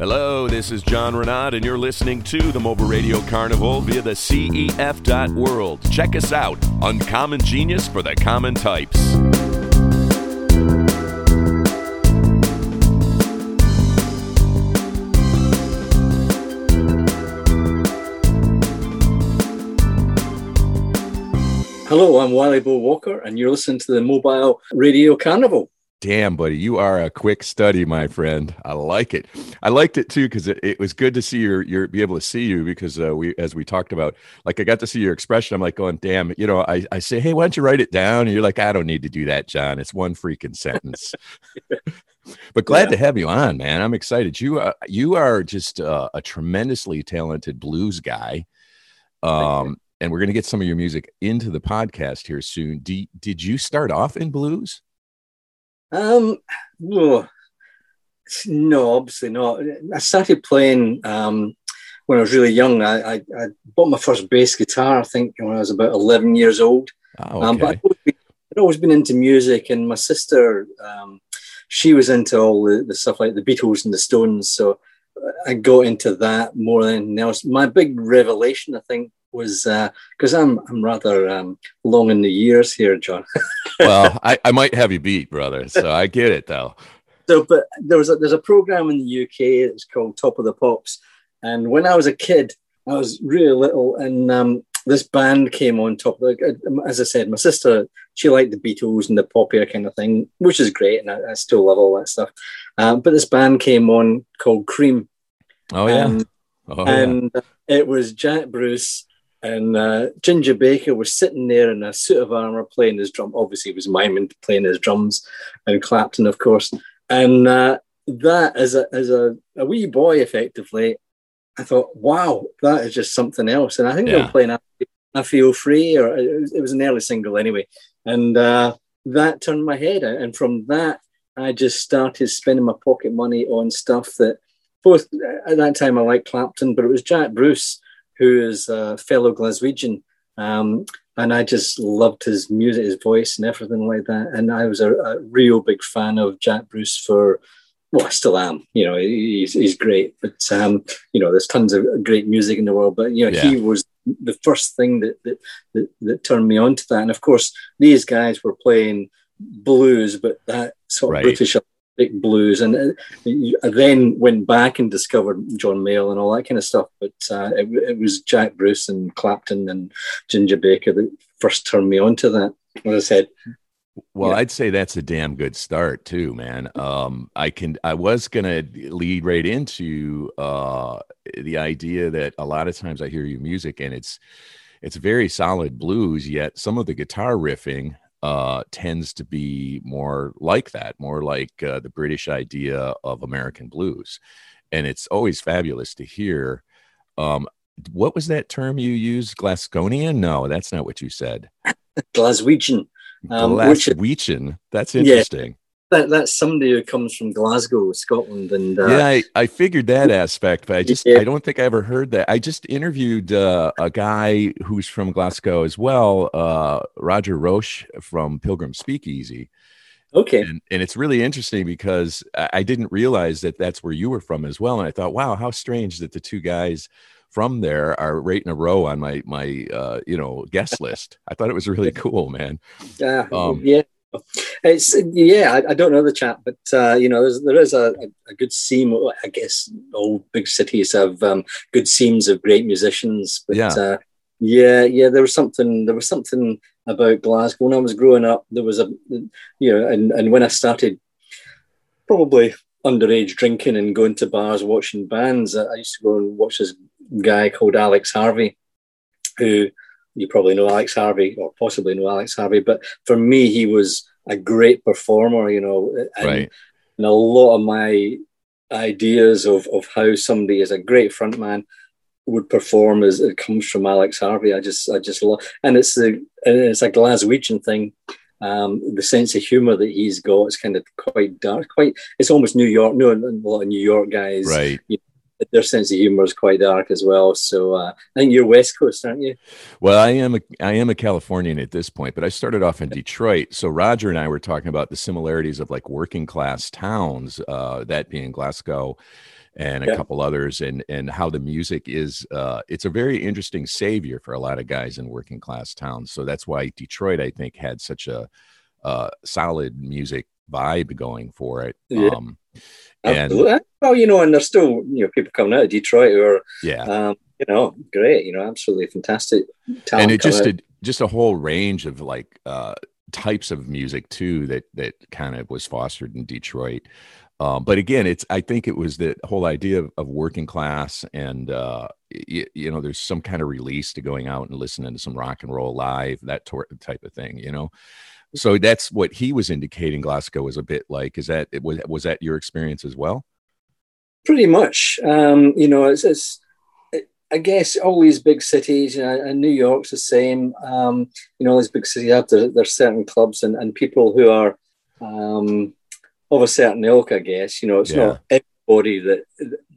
Hello, this is John Reneaud, and you're listening to the Mobile Radio Carnival via the CEF.world. Check us out, Uncommon Genius for the Common Types. Hello, I'm Wily Bo Walker, and you're listening to the Mobile Radio Carnival. Damn, buddy, you are a quick study, my friend. I like it. I liked it too because it, it was good to see your your be able to see you because uh, we as we talked about, like I got to see your expression. I'm like going, damn, you know, I, I say, hey, why don't you write it down? And you're like, I don't need to do that, John. It's one freaking sentence. but glad yeah. to have you on, man. I'm excited. You are you are just uh, a tremendously talented blues guy. Um, and we're going to get some of your music into the podcast here soon. D- did you start off in blues? Um, no, no, obviously not. I started playing um, when I was really young. I, I, I, bought my first bass guitar, I think, when I was about 11 years old. Oh, okay. um, but I'd always, been, I'd always, been, into music, and my sister, um, she was into all the, the stuff like the Beatles and the Stones. So I got into that more than anything else. My big revelation, I think, was because uh, I'm I'm rather um, long in the years here, John. well, I, I might have you beat, brother. So I get it though. So, but there was a, there's a program in the UK. It's called Top of the Pops, and when I was a kid, I was really little, and um, this band came on top. Like as I said, my sister she liked the Beatles and the popular kind of thing, which is great, and I, I still love all that stuff. Um, but this band came on called Cream. Oh yeah. And, oh, and yeah. it was Jack Bruce and uh, Ginger Baker was sitting there in a suit of armor playing his drum. Obviously, he was miming playing his drums, and Clapton, of course. And uh, that, as a as a, a wee boy, effectively, I thought, wow, that is just something else. And I think yeah. they were playing I Feel Free, or it was, an early single anyway. And uh, that turned my head. And from that, I just started spending my pocket money on stuff that both at that time I liked Clapton, but it was Jack Bruce who is a fellow Glaswegian. Um, and I just loved his music, his voice, and everything like that. And I was a, a real big fan of Jack Bruce for, well, I still am. You know, he's, he's great. But, um, you know, there's tons of great music in the world. But, you know, yeah. he was the first thing that, that, that, that, turned me on to that. And of course, these guys were playing blues, but that sort of right. British blues. And uh, I then went back and discovered John Mayall and all that kind of stuff. But uh, it, it, was Jack Bruce and Clapton and Ginger Baker that first turned me on to that. As I said, well, yeah. I'd say that's a damn good start too, man. Um, I can. I was gonna lead right into uh, the idea that a lot of times I hear your music and it's it's very solid blues, yet some of the guitar riffing uh, tends to be more like that, more like uh, the British idea of American blues. And it's always fabulous to hear. Um, what was that term you used? Glasgonian? No, that's not what you said. Glaswegian. Um, Glaswegian. That's interesting that that's somebody who comes from Glasgow, Scotland, and uh, yeah, I, I figured that aspect, but I just yeah. I don't think I ever heard that. I just interviewed uh, a guy who's from Glasgow as well, uh, Roger Roche from Pilgrim Speakeasy. Okay, and, and it's really interesting because I didn't realize that that's where you were from as well, and I thought, wow, how strange that the two guys from there are right in a row on my my uh, you know guest list. I thought it was really cool, man. Um, yeah. It's yeah, I, I, don't know the chat, but uh, you know, there's, there is a, a, good seam. I guess all big cities have um, good seams of great musicians. But yeah. Uh, yeah, yeah, there was something. There was something about Glasgow when I was growing up. There was a, you know, and and when I started, probably underage drinking and going to bars, watching bands. I used to go and watch this guy called Alex Harvey, who you probably know Alex Harvey or possibly know Alex Harvey, but for me, he was a great performer, you know, and, right. and a lot of my ideas of, of how somebody is a great frontman would perform as it comes from Alex Harvey. I just, I just love, and it's the, it's a Glaswegian thing. Um, the sense of humor that he's got is kind of quite dark, quite. It's almost New York. No, a lot of New York guys, right? You their sense of humor is quite dark as well. So uh, I think you're West Coast, aren't you? Well, I am. A, I am a Californian at this point, but I started off in Detroit. So Roger and I were talking about the similarities of like working class towns, uh, that being Glasgow and a yeah. couple others, and and how the music is. Uh, it's a very interesting savior for a lot of guys in working class towns. So that's why Detroit, I think, had such a uh, solid music vibe going for it. Yeah. Um, and well, you know, and there's still you know people coming out of Detroit who are yeah, um, you know, great, you know, absolutely fantastic. Talent. And it just did just a whole range of like uh, types of music too that that kind of was fostered in Detroit. Um, but again, it's I think it was the whole idea of, of working class and uh, you, you, know there's some kind of release to going out and listening to some rock and roll live that tor- type of thing. You know, so that's what he was indicating. Glasgow was a bit like. Is that was was that your experience as well? Pretty much. Um, you know, it's, it's I guess all these big cities, you know, and New York's the same. Um, you know, these big cities have their, there's certain clubs and, and people who are um, of a certain ilk. I guess you know, it's yeah. not everybody that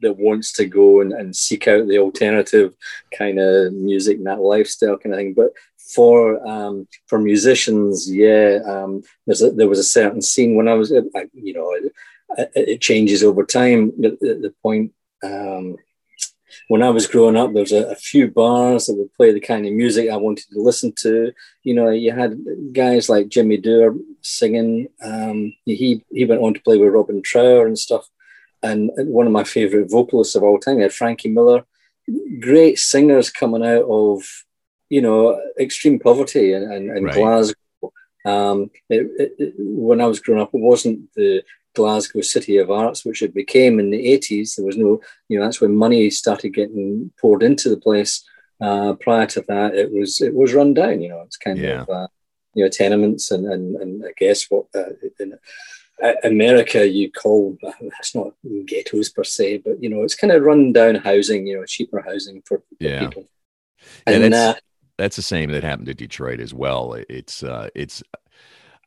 that wants to go and, and seek out the alternative kind of music and that lifestyle kind of thing. But for um, for musicians, yeah, um, a, there was a certain scene when I was, I, you know, it, it, changes over time. The, the point um, when I was growing up, there was a, a, few bars that would play the kind of music I wanted to listen to. You know, you had guys like Jimmy Dewar singing. Um, he he went on to play with Robin Trower and stuff. And one of my favorite vocalists of all time, had Frankie Miller. Great singers coming out of you know extreme poverty and, and, and right. Glasgow. Um, it, it, when I was growing up, it wasn't the Glasgow City of Arts, which it became in the 80s. There was no, you know, that's when money started getting poured into the place. Uh, prior to that, it was it was run down. You know, it's kind yeah. of uh, you know tenements and and, and I guess what uh, in America you call that's not ghettos per se, but you know it's kind of run down housing. You know, cheaper housing for, for yeah. people. And, and that's, the same that happened to Detroit as well. It's uh, it's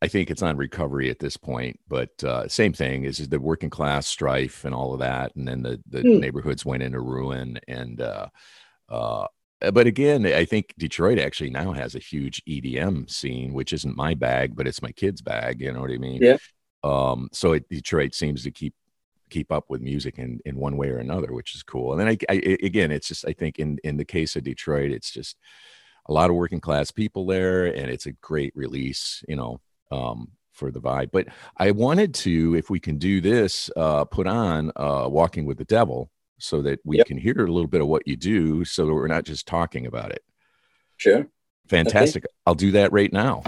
I think it's on recovery at this point, but uh, same thing is, is the working class strife and all of that, and then the the mm. neighborhoods went into ruin. And uh, uh, but again, I think Detroit actually now has a huge EDM scene, which isn't my bag, but it's my kids' bag. You know what I mean? Yeah. Um, so it, Detroit seems to keep keep up with music in in one way or another, which is cool. And then I, I again, it's just I think in in the case of Detroit, it's just a lot of working class people there, and it's a great release. You know um, for the vibe. But I wanted to, if we can do this, uh, put on uh, Walking with the Devil so that we yep. can hear a little bit of what you do so that we're not just talking about it. Sure. Fantastic. Okay. I'll do that right now.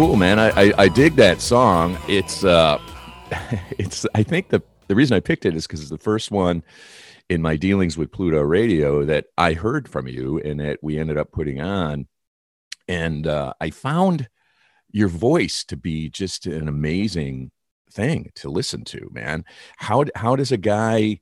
Cool, man. I, I, I dig that song. It's uh, it's. I think the the reason I picked it is because it's the first one in my dealings with Pluto Radio that I heard from you and that we ended up putting on, and uh, I found your voice to be just an amazing thing to listen to, man. How how does a guy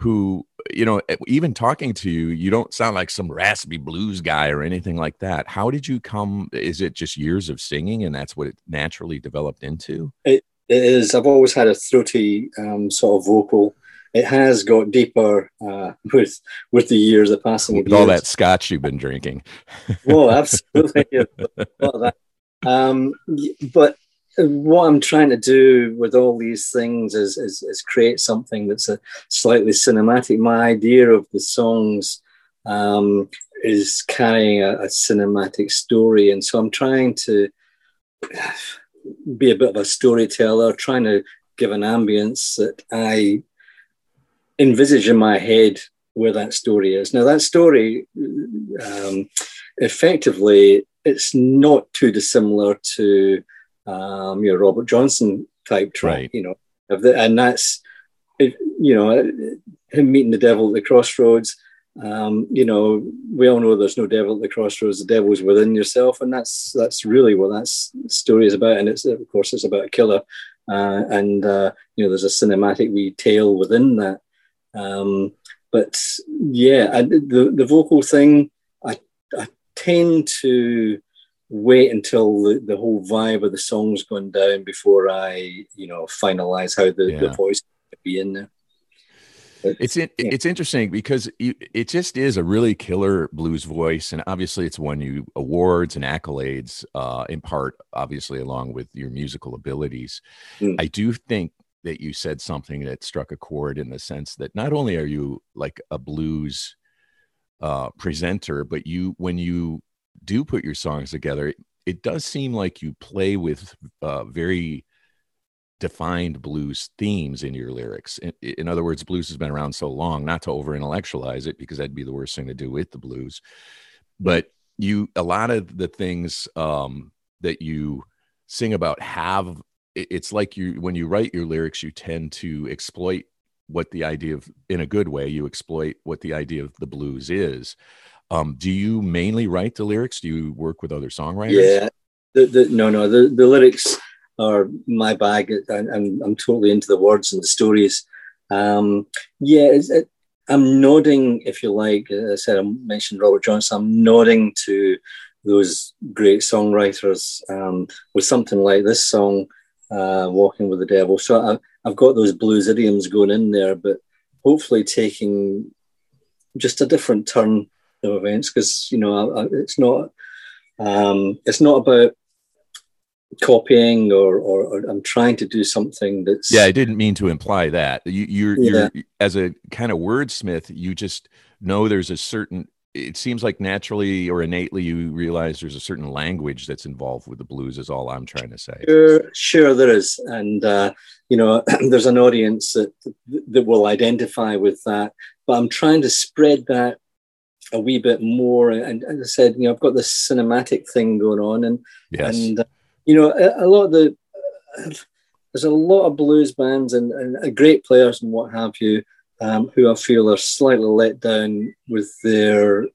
who you know even talking to you you don't sound like some raspy blues guy or anything like that how did you come is it just years of singing and that's what it naturally developed into It is. I've always had a throaty um, sort of vocal. It has got deeper uh, with with the years, the passing with all years. that scotch you've been drinking Well, absolutely. yeah, a lot of that. Um, but what I'm trying to do with all these things is, is, is create something that's a slightly cinematic. My idea of the songs um, is carrying a, a cinematic story, and so I'm trying to be a bit of a storyteller, trying to give an ambience that I envisage in my head where that story is. Now, that story, um, effectively, it's not too dissimilar to um, your Robert Johnson type track, Right. you know, of the, and that's, it, you know, him meeting the devil at the crossroads. Um, you know, we all know there's no devil at the crossroads. The devil's within yourself, and that's that's really what that story is about. And it's of course it's about a killer, uh, and uh, you know there's a cinematic wee tale within that. Um, but yeah, I, the the vocal thing, I I tend to wait until the, the whole vibe of the song's gone down before I you know finalize how the, the voice be in there. But, It's in, Yeah. it's interesting because you, it just is a really killer blues voice, and obviously it's won you awards and accolades. Uh, in part, obviously, along with your musical abilities. Mm. I do think that you said something that struck a chord in the sense that not only are you like a blues uh, presenter, but you when you do put your songs together, it, it does seem like you play with uh, very defined blues themes in your lyrics. In, in other words, blues has been around so long, not to over intellectualize it because that'd be the worst thing to do with the blues. But you, a lot of the things um, that you sing about have, it- it's like you, when you write your lyrics, you tend to exploit what the idea of, in a good way, you exploit what the idea of the blues is. Um, do you mainly write the lyrics? Do you work with other songwriters? Yeah, the, the, no, no, the, the lyrics are my bag. and I'm, I'm totally into the words and the stories. Um, yeah, it, I'm nodding, if you like. As I said, I mentioned Robert Johnson. I'm nodding to those great songwriters um, with something like this song, uh, "Walking with the Devil." So I, I've got those blues idioms going in there, but hopefully taking just a different turn of events because you know I, I, it's not um, it's not about copying or, or, or I'm trying to do something that's Yeah, I didn't mean to imply that. You, you're, Yeah. you're as a kind of wordsmith, you just know there's a certain. It seems like naturally or innately you realize there's a certain language that's involved with the blues. Is all I'm trying to say. Sure, sure there is, and uh, you know, there's an audience that that will identify with that. But I'm trying to spread that a wee bit more. And as I said, you know, I've got this cinematic thing going on, and Yes. and uh, you know, a, a lot of the there's a lot of blues bands and, and great players and what have you um, who I feel are slightly let down with their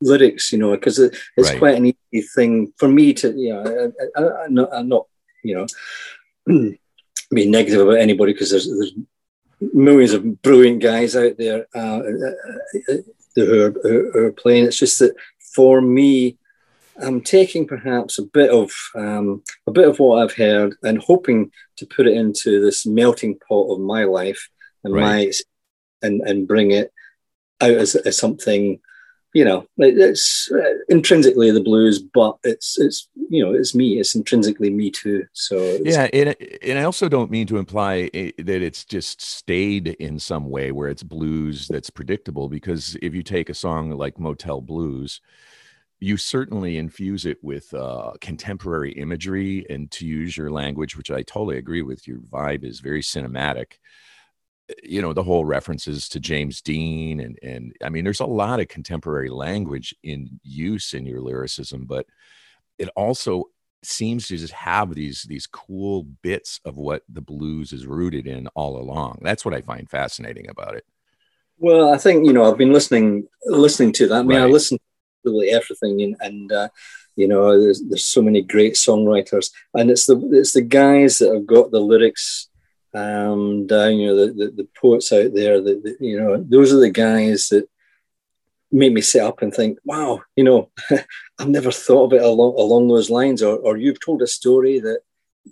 lyrics, you know, because it, it's right. quite an easy thing for me to, you know, I, I, I'm, not, I'm not, you know, being negative about anybody because there's, there's millions of brilliant guys out there uh, uh, uh who, are, playing. It's just that for me, I'm taking perhaps a bit of um, a bit of what I've heard and hoping to put it into this melting pot of my life and right. my and and bring it out as, as something you know it's uh, intrinsically the blues but it's it's you know it's me it's intrinsically me too so yeah and, and i also don't mean to imply eh, that it's just stayed in some way where it's blues that's predictable because if you take a song like motel blues you certainly infuse it with uh, contemporary imagery and to use your language which i totally agree with your vibe is very cinematic you know the whole references to James Dean and and I mean there's a lot of contemporary language in use in your lyricism but it also seems to just have these these cool bits of what the blues is rooted in all along. That's what I find fascinating about it. Well I think you know I've been listening listening to that. I mean right. I listen to really everything and, and uh, you know there's there's so many great songwriters. And it's the it's the guys that have got the lyrics um, down, you know, the, the, the poets out there, that you know, those are the guys that make me sit up and think, wow, you know, I've never thought of it along, along those lines, or, or you've told a story that,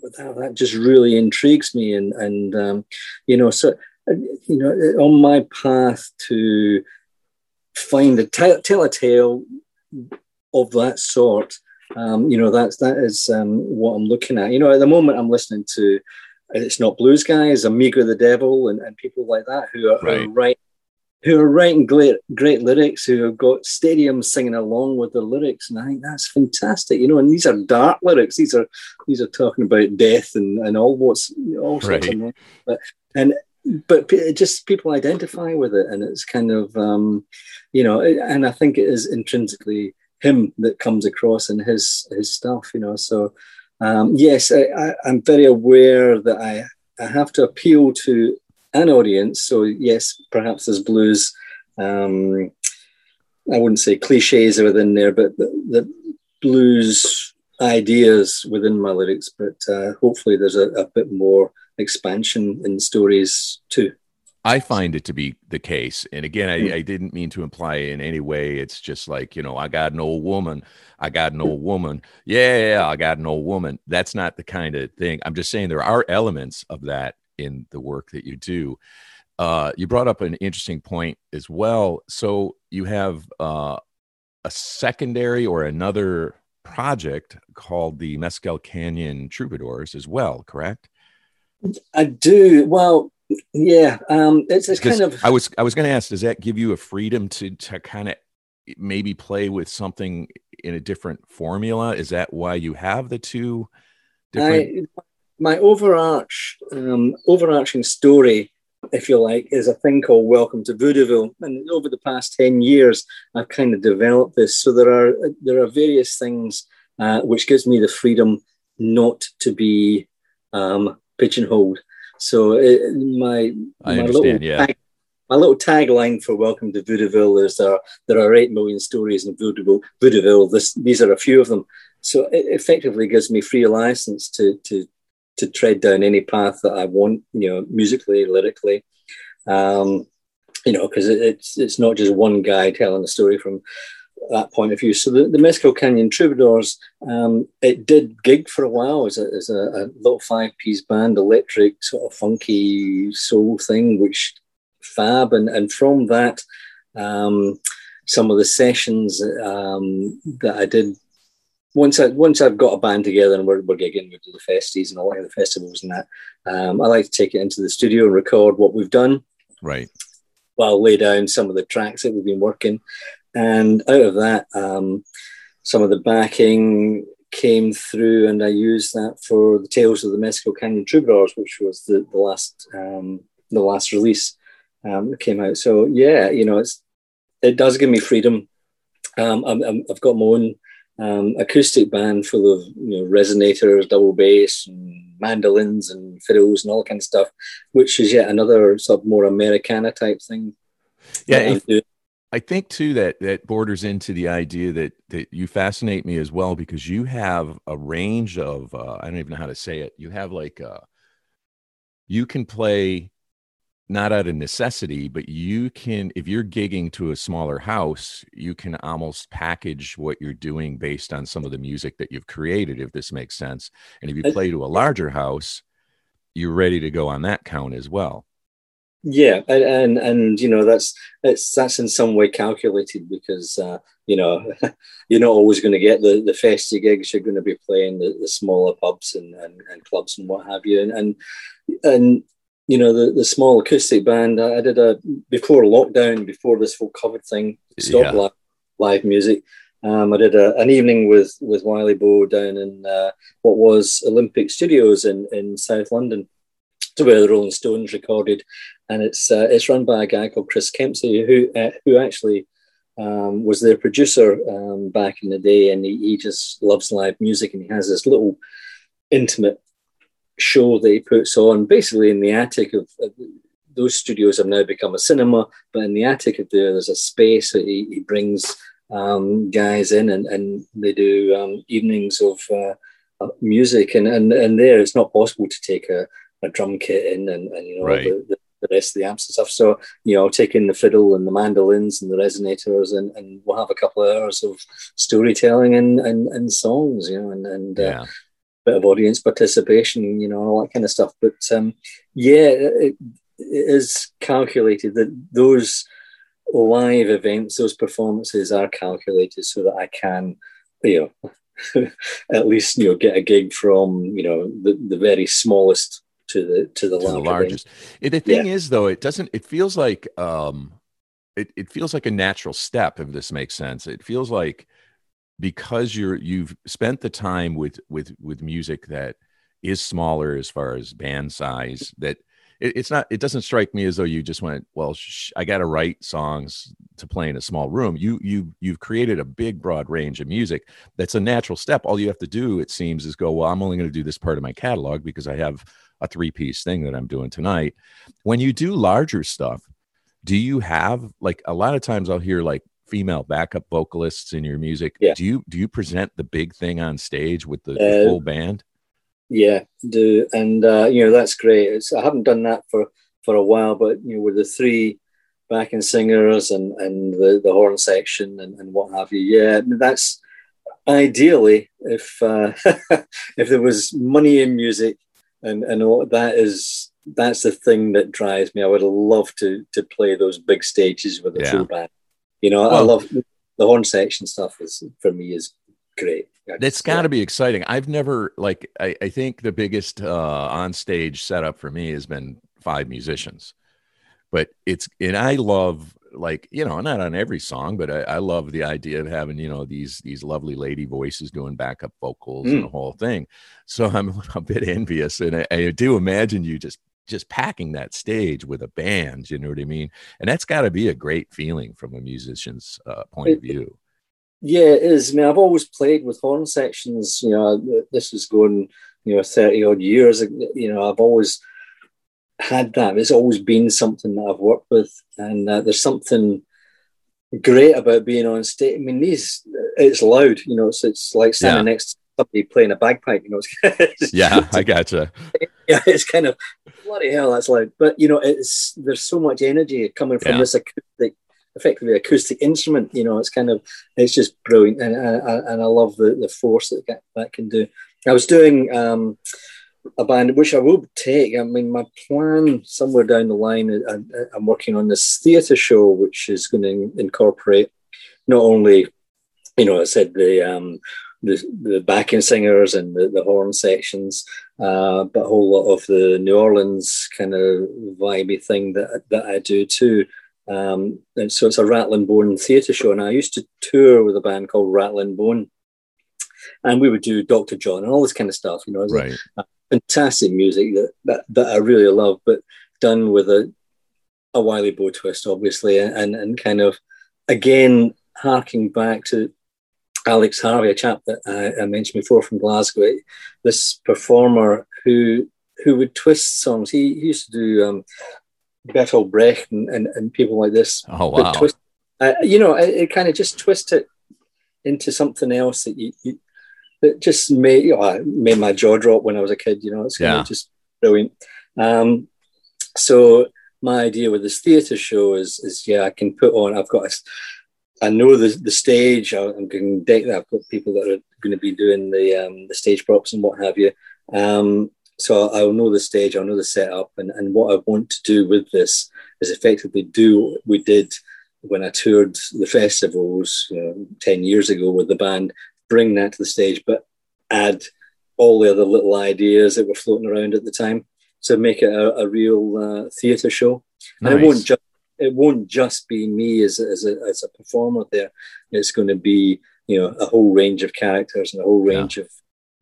that, that just really intrigues me. And, and um, you know, so, you know, on my path to find a t- tell a tale of that sort, um, you know, that's, that is um, what I'm looking at. You know, at the moment I'm listening to, it's not blues guys, Amigo the Devil, and, and people like that who are, right. writing who are writing great great lyrics, who have got stadiums singing along with the lyrics, and I think that's fantastic. You know, and these are dark lyrics. These are these are talking about death and and all what's all sorts right. of but and but just people identify with it, and it's kind of um, you know, and I think it is intrinsically him that comes across in his his stuff. You know, so um, yes, I, am very aware that I, I have to appeal to an audience. So, yes, perhaps there's blues. Um, I wouldn't say cliches are within there, but the, the blues ideas within my lyrics. But uh, hopefully, there's a, a bit more expansion in stories too. I find it to be the case. And again, I, hmm. I, didn't mean to imply in any way it's just like, you know, I got an old woman. I got an old woman. Yeah, I got an old woman. That's not the kind of thing. I'm just saying there are elements of that in the work that you do. Uh, you brought up an interesting point as well. So you have uh, a secondary or another project called the Mescal Canyon Troubadours as well, correct? I do. Well, yeah, um, it's, it's kind of. I was I was going to ask, does that give you a freedom to to kind of maybe play with something in a different formula? Is that why you have the two different? I, my overarch um, overarching story, if you like, is a thing called Welcome to Vaudeville, and over the past ten years, I've kind of developed this. So there are there are various things uh, which gives me the freedom not to be um, pigeonholed. So it, my I my little yeah. tag, my little tagline for Welcome to Vaudeville is there. There are eight million stories in Vaudeville. Vaudeville. This, these are a few of them. So it effectively gives me free license to to to tread down any path that I want. You know, musically, lyrically. Um, you know, because it, it's it's not just one guy telling a story from that point of view. So the, the Mescal Canyon Troubadours, um, it did gig for a while as a, as a, a little five-piece band, electric sort of funky soul thing, which fab. And, and from that, um, some of the sessions um, that I did once I once I've got a band together and we're, we're gigging, we do the festies and all of the festivals and that. Um, I like to take it into the studio and record what we've done. Right. While lay down some of the tracks that we've been working, and out of that, um, some of the backing came through, and I used that for the Tales of the Mescal Canyon Troubadours, which was the, the last um, the last release um, that came out. So yeah, you know, it's it does give me freedom. Um, i have got my own um, acoustic band full of you know resonators, double bass, and mandolins, and fiddles and all kind of stuff, which is yet another sort of more Americana type thing. Yeah, I think too that that borders into the idea that that you fascinate me as well because you have a range of uh, I don't even know how to say it. You have like uh, you can play not out of necessity, but you can if you're gigging to a smaller house, you can almost package what you're doing based on some of the music that you've created, if this makes sense. And if you play to a larger house, you're ready to go on that count as well. Yeah, and, and and, you know that's it's that's in some way calculated because uh, you know you're not always going to get the the festy gigs. You're going to be playing the, the smaller pubs and, and, and clubs and what have you. And and, and you know the, the small acoustic band. I did a before lockdown, before this whole COVID thing stopped yeah. live, live music. Um, I did a, an evening with with Wily Bo down in uh, what was Olympic Studios in in South London to where the Rolling Stones recorded, and it's uh, it's run by a guy called Chris Kimsey, who uh, who actually um, was their producer um, back in the day, and he, he, just loves live music, and he has this little intimate show that he puts on, basically in the attic of. of those studios have now become a cinema, but in the attic of there, there's a space that he, he brings um, guys in, and, and they do um, evenings of uh, music, and, and and there it's not possible to take a a drum kit in and, and you know right. the, the, the, rest of the amps and stuff. So you know, take in the fiddle and the mandolins and the resonators, and, and we'll have a couple of hours of storytelling and and, and songs, you know, and and uh, yeah. uh, bit of audience participation, you know, all that kind of stuff. But um, yeah, it, it is calculated that those live events, those performances are calculated so that I can, you know, at least you know get a gig from you know the, the very smallest to the to the, to the largest. The thing yeah. is, though, it doesn't. It feels like um, it it feels like a natural step. If this makes sense, it feels like because you're you've spent the time with with with music that is smaller as far as band size that it, it's not it doesn't strike me as though you just went well sh- i got to write songs to play in a small room. You you you've created a big broad range of music that's a natural step. All you have to do it seems is go well i'm only going to do this part of my catalog because i have a three piece thing that i'm doing tonight. When you do larger stuff do you have like a lot of times i'll hear like female backup vocalists in your music. Yeah. do you do you present the big thing on stage with the, uh, the full band yeah, do and uh, you know that's great. It's, I haven't done that for for a while, but you know with the three backing singers and and the, the horn section and, and what have you. Yeah, that's ideally if uh, if there was money in music and and all, that is that's the thing that drives me. I would love to to play those big stages with a yeah. full band. You know, well, I love the horn section stuff. Is for me is great. It's got to be exciting. I've never like I, I think the biggest uh, on stage setup for me has been five musicians, but it's and I love like you know not on every song, but I, I love the idea of having you know these these lovely lady voices doing backup vocals mm. and the whole thing. So I'm a bit envious, and I, I do imagine you just just packing that stage with a band. You know what I mean? And that's got to be a great feeling from a musician's uh, point it, of view. Yeah, it is. I mean, I've always played with horn sections. You know, this is going, you know, 30 odd years. You know, I've always had that. It's always been something that I've worked with. And uh, there's something great about being on stage. I mean, these, it's loud, you know, it's, it's like standing yeah. next to somebody playing a bagpipe, you know. It's, yeah, I gotcha. Yeah, it's kind of, bloody hell, that's loud. But, you know, it's, there's so much energy coming from yeah. this acoustic effectively acoustic instrument. You know, it's kind of it's just brilliant, and and, and I love the the force that that can do. I was doing um, a band which I will take. I mean, my plan somewhere down the line, I, I'm working on this theatre show which is going to incorporate not only, you know, I said the um, the, the backing singers and the, the horn sections, uh, but a whole lot of the New Orleans kind of vibey thing that that I do too. Um, and so it's a Rattling Bone theatre show. And I used to tour with a band called Rattling Bone. And we would do Dr. John and all this kind of stuff, you know. Right. fantastic music that, that, that I really love, but done with a, a Wily Bo twist, obviously, and, and kind of, again, harking back to Alex Harvey, a chap that I, I mentioned before from Glasgow, this performer who who would twist songs. He, he used to do um, Bertolt Brecht and, and, and people like this. Oh wow. Twist, uh, you know, it, it kind of just twist it into something else that you, you that just made you know, made my jaw drop when I was a kid. You know, it's kind Yeah. of just brilliant. Um, so my idea with this theatre show is is yeah, I can put on. I've got a, I know the the stage. I'm going to deck that. I've got people that are going to be doing the um, the stage props and what have you. Um, so I'll know the stage. I'll know the setup, and and what I want to do with this is effectively do what we did when I toured the festivals you know, ten years ago with the band. Bring that to the stage, but add all the other little ideas that were floating around at the time to make it a, a real uh, theatre show. And it won't Nice. just it won't just be me as a, as a as a performer there. It's going to be you know a whole range of characters and a whole Yeah. range of,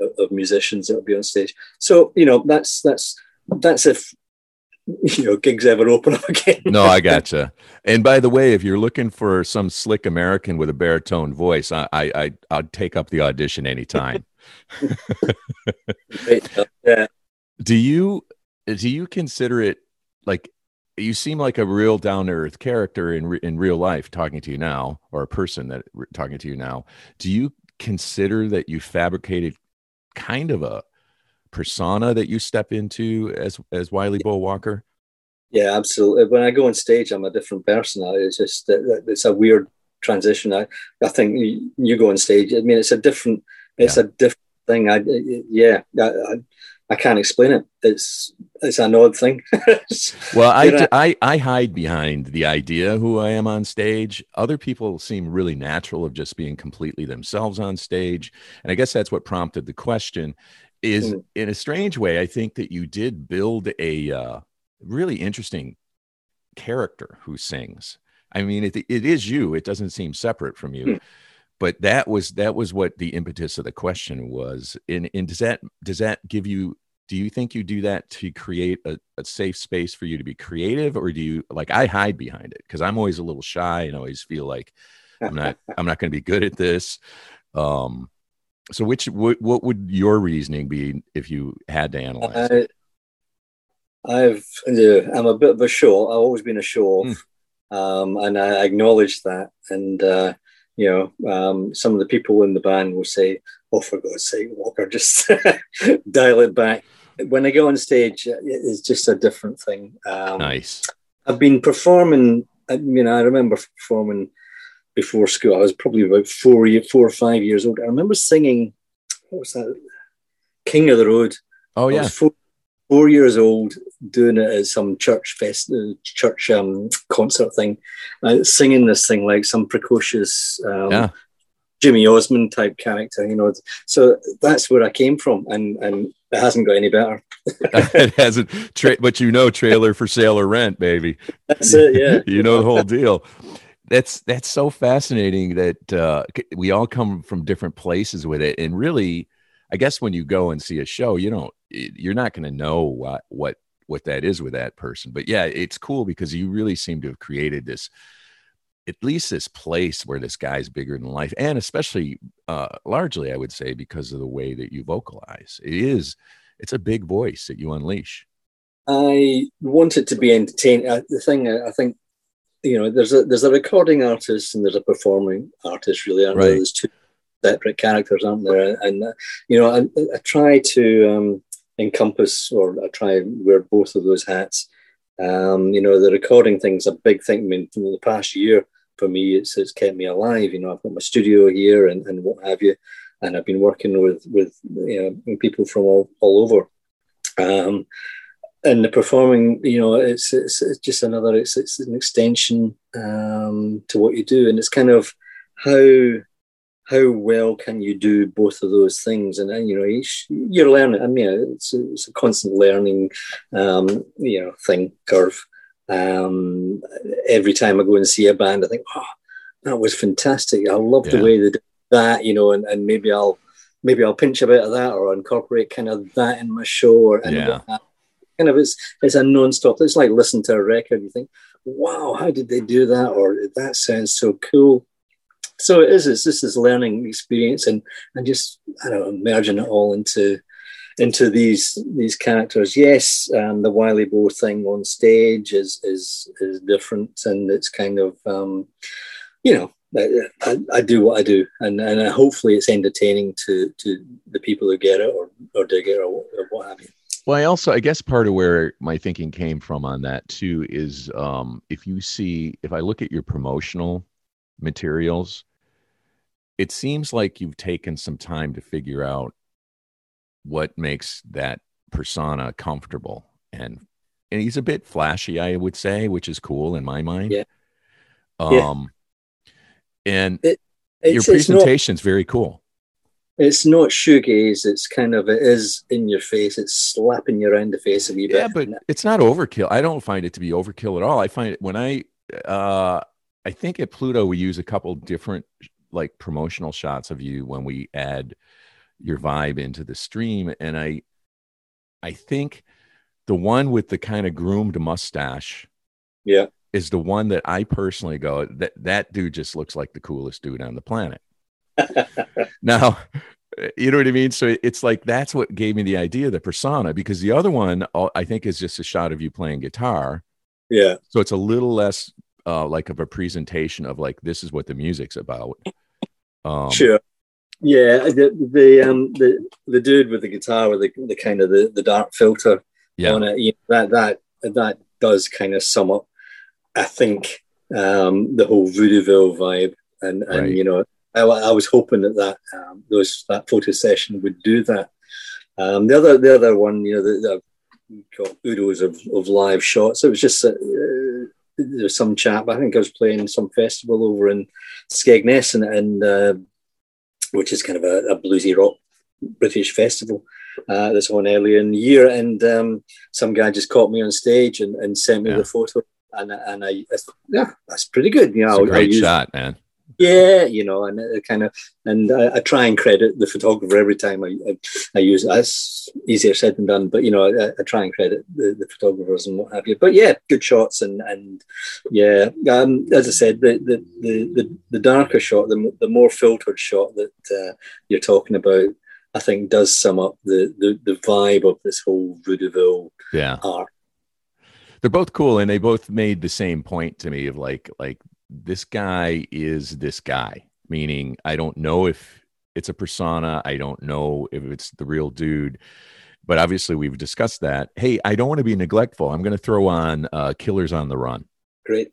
of of musicians that will be on stage. So you know that's that's that's if you know gigs ever open up again. no, I gotcha. And by the way, if you're looking for some slick American with a baritone voice, I, I, I I'd take up the audition anytime. Yeah. do you do you consider it like you seem like a real down to earth character in re- in real life talking to you now, or a person that talking to you now? Do you consider that you fabricated kind of a persona that you step into as as Wily Bo Walker? Yeah, absolutely. When I go on stage, I'm a different person. It's just it's a weird transition. I, I think you, you go on stage. I mean, it's a different. It's a different thing. I yeah. I, I, I can't explain it. It's it's an odd thing. Well, I, I I hide behind the idea who I am on stage. Other people seem really natural of just being completely themselves on stage, and I guess that's what prompted the question. Is Mm. in a strange way, I think that you did build a uh, really interesting character who sings. I mean, it, it is you. It doesn't seem separate from you. Hmm. But that was that was what the impetus of the question was. And, and does that does that give you do you think you do that to create a, a safe space for you to be creative or do you like i hide behind it because i'm always a little shy and always feel like i'm not i'm not going to be good at this um so which what, what would your reasoning be if you had to analyze it? I, I've I'm a bit of a show. I've always been a show off, um, and I acknowledge that. And uh, you know, um, some of the people in the band will say, "Oh, for God's sake, Walker, just dial it back." When I go on stage, it's just a different thing. Um, nice I've been performing. I mean, I remember performing before school. I was probably about four, year, four or five years old. I remember singing. What was that? King of the Road. oh I yeah was four, four years old, doing it at some church fest, uh, church um, concert thing, uh, singing this thing like some precocious um, Yeah. Jimmy Osmond type character, you know. So that's where I came from, and and it hasn't got any better. it hasn't. Tra- but you know trailer for sale or rent baby. That's it, yeah. you know the whole deal. That's that's so fascinating that uh we all come from different places with it. And really i guess when you go and see a show you don't you're not going to know what what what that is with that person. But yeah it's cool because you really seem to have created this at least this place where this guy's bigger than life and especially uh largely i would say because of the way that you vocalize it is it's a big voice that you unleash I want it to be entertaining. Uh, the thing uh, I think, you know, there's a there's a recording artist and there's a performing artist. Really, aren't there? There's two separate characters, aren't there? And uh, you know, I, I try to um, encompass, or I try and wear both of those hats. Um, you know, the recording thing's a big thing. I mean, from the past year for me, it's it's kept me alive. You know, I've got my studio here and, and what have you, and I've been working with with you know people from all, all over. Um, and the performing, you know, it's it's, it's just another. It's it's an extension um, to what you do, and it's kind of how how well can you do both of those things? And then, you know, each, you're learning. I mean, it's a, it's a constant learning, um, you know, thing curve. Um, every time I go and see a band, I think, oh, that was fantastic. I love Yeah. the way they did that, you know, and, and maybe I'll maybe I'll pinch a bit of that or incorporate kind of that in my show or Yeah. kind of it's it's a non-stop. It's like listen to a record. You think, wow, how did they do that? Or that sounds so cool. So it is. It's just this learning experience and and just I don't know, merging it all into into these these characters. Yes, um, the Wily Bo thing on stage is is is different, and it's kind of um, you know I, I, do what I do, and and hopefully it's entertaining to to the people who get it or or dig it or, or what have you. Well, I also I guess part of where my thinking came from on that too is um, if you see if I look at your promotional materials, it seems like you've taken some time to figure out what makes that persona comfortable. And and he's a bit flashy i would say which is cool in my mind. Yeah. Um yeah. and it, your presentation's very cool. It's not shoegaze it's kind of it is in your face it's slapping you around the face a wee bit yeah but it's not overkill. I don't find it to be overkill at all. I find it when i uh i think at pluto we use a couple different like promotional shots of you when we add your vibe into the stream and i i think the one with the kind of groomed mustache yeah. is the one that i personally go that that dude just looks like the coolest dude on the planet. Now you know what i mean? So it's like that's what gave me the idea the persona because the other one uh, i think is just a shot of you playing guitar. Yeah. So it's a little less uh, like of a presentation of like this is what the music's about. Um, sure yeah, the the um the the dude with the guitar with the, the kind of the, the dark filter yeah. on it, you know, that that that does kind of sum up, I think, um, the whole Voodooville vibe, and and right. you know, I, I, was hoping that that um, those that photo session would do that. Um, the other the other one, you know, the, the got oodles of, of live shots. It was just uh, there's some chap. I think I was playing some festival over in Skegness, and, and uh, which is kind of a, a bluesy rock British festival uh, that's on earlier in the year. And um, some guy just caught me on stage and, and sent me yeah. the photo. And, and I, I, yeah, that's pretty good. You know, it's a great shot, man yeah, you know, and it kind of, and I, I, try and credit the photographer every time I, I, I use it. That's easier said than done, but you know, I, I try and credit the, the, photographers and what have you. But yeah, good shots and and yeah, um, as I said, the the the the, darker shot, the the more filtered shot that uh, you're talking about, I think does sum up the the, the vibe of this whole Voodooville yeah. art. They're both cool, and they both made the same point to me of like like this guy is this guy, meaning I don't know if it's a persona, I don't know if it's the real dude. But obviously, we've discussed that. Hey, I don't want to be neglectful. I'm going to throw on uh, Killers on the Run. Great.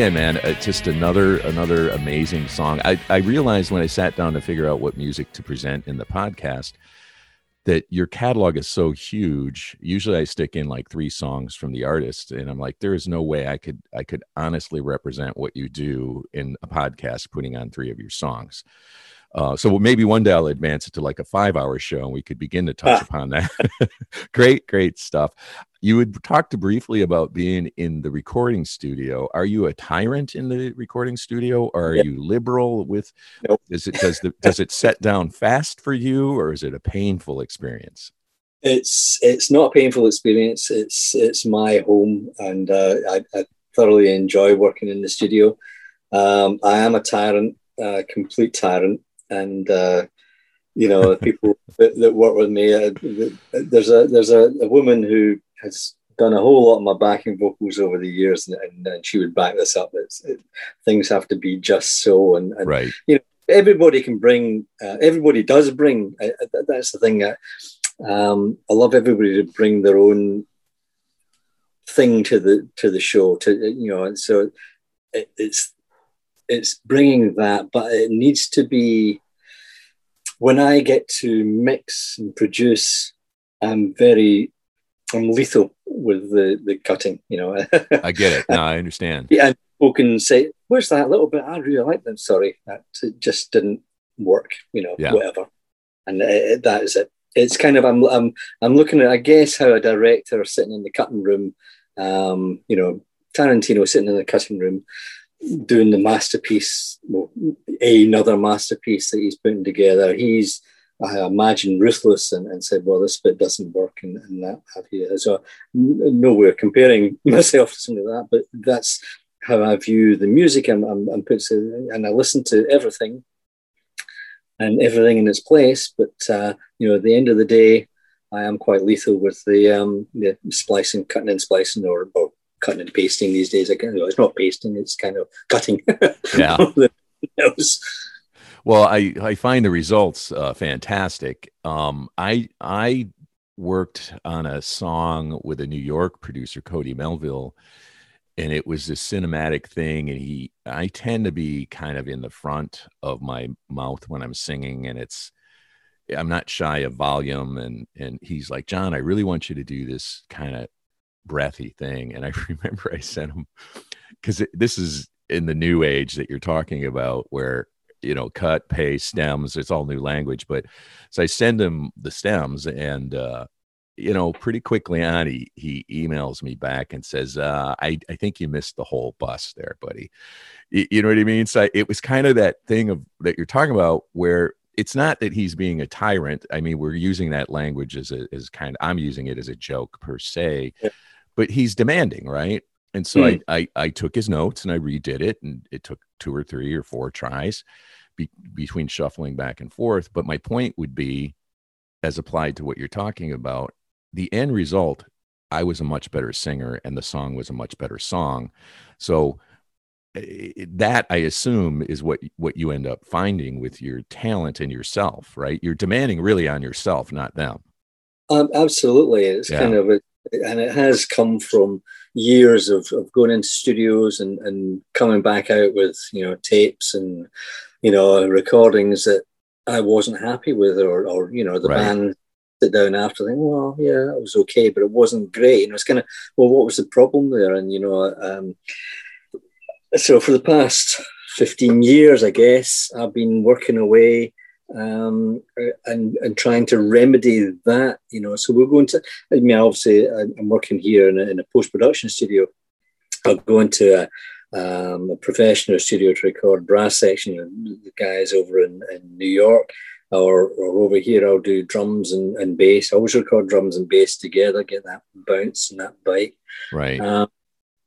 Again, man, uh, just another another amazing song. I, I realized when I sat down to figure out what music to present in the podcast that your catalog is so huge. Usually, I stick in like three songs from the artist, and I'm like, there is no way I could I could honestly represent what you do in a podcast, putting on three of your songs. Uh, so maybe one day I'll advance it to like a five hour show and we could begin to touch ah. upon that. great, great stuff. You had talked briefly about being in the recording studio. Are you a tyrant in the recording studio or are you liberal with nope. is it does the does it set down fast for you or is it a painful experience? It's it's not a painful experience. It's it's my home and uh, I, I thoroughly enjoy working in the studio. Um, I am a tyrant, a complete tyrant and uh, you know people that, that, work with me. Uh, there's a there's a, a, woman who has done a whole lot of my backing vocals over the years, and, and, and she would back this up. It, things have to be just so, and, and right. you know everybody can bring. Uh, everybody does bring. Uh, that's the thing. Um, I love everybody to bring their own thing to the to the show. To you know, and so it, it's it's bringing that, but it needs to be. When I get to mix and produce, I'm very, I'm lethal with the the cutting. You know, I get it. No, I understand. Yeah, and people can say, "Where's that little bit?" I really like them. Sorry, that it just didn't work. You know, yeah. whatever. And it, that is it. It's kind of I'm I'm I'm looking at I guess how a director sitting in the cutting room, um, you know, Tarantino sitting in the cutting room doing the masterpiece, well, another masterpiece that he's putting together. He's, I imagine, ruthless and, and said, well, this bit doesn't work and, and that have you. So, nowhere comparing myself to something like that, but that's how I view the music. I'm, I'm, I'm put to, and I listen to everything and everything in its place. But, uh, you know, at the end of the day, I am quite lethal with the, um, the splicing, cutting and splicing, or, or cutting and pasting these days. Again, it's not pasting; it's kind of cutting. Yeah. well, I I find the results uh, fantastic. Um, I I worked on a song with a New York producer, Cody Melville, and it was a cinematic thing. And he, I tend to be kind of in the front of my mouth when I'm singing, and it's. I'm not shy of volume and and he's like John I really want you to do this kind of breathy thing. And I remember I sent him because this is in the new age that you're talking about where you know cut paste stems it's all new language but so i send him the stems and uh you know pretty quickly on he he emails me back and says uh i i think you missed the whole bus there buddy. You, you know what i mean? So it was kind of that thing of that you're talking about where it's not that he's being a tyrant. I mean we're using that language as a as kind of i'm using it as a joke per se. Yeah but he's demanding, right? And so mm. I, I, I took his notes and I redid it, and it took two or three or four tries be, between shuffling back and forth. But my point would be, as applied to what you're talking about, the end result, I was a much better singer, and the song was a much better song. So eh, that I assume is what what you end up finding with your talent and yourself, right? You're demanding really on yourself, not them. Um, absolutely, it's yeah. kind of a and it has come from years of, of going into studios and, and coming back out with you know tapes and you know recordings that I wasn't happy with or or you know the right. band sit down after think well yeah it was okay but it wasn't great and it was kind of well what was the problem there and you know um, so for the past 15 years I guess I've been working away um, and and trying to remedy that. You know, so we're going to. I mean, obviously, I'm working here in a, in a post production studio. I'll go into a, um, a, professional studio to record brass section. The guys over in, in New York. Or, or over here, I'll do drums and, and bass. I always record drums and bass together, get that bounce and that bite. Right. Um,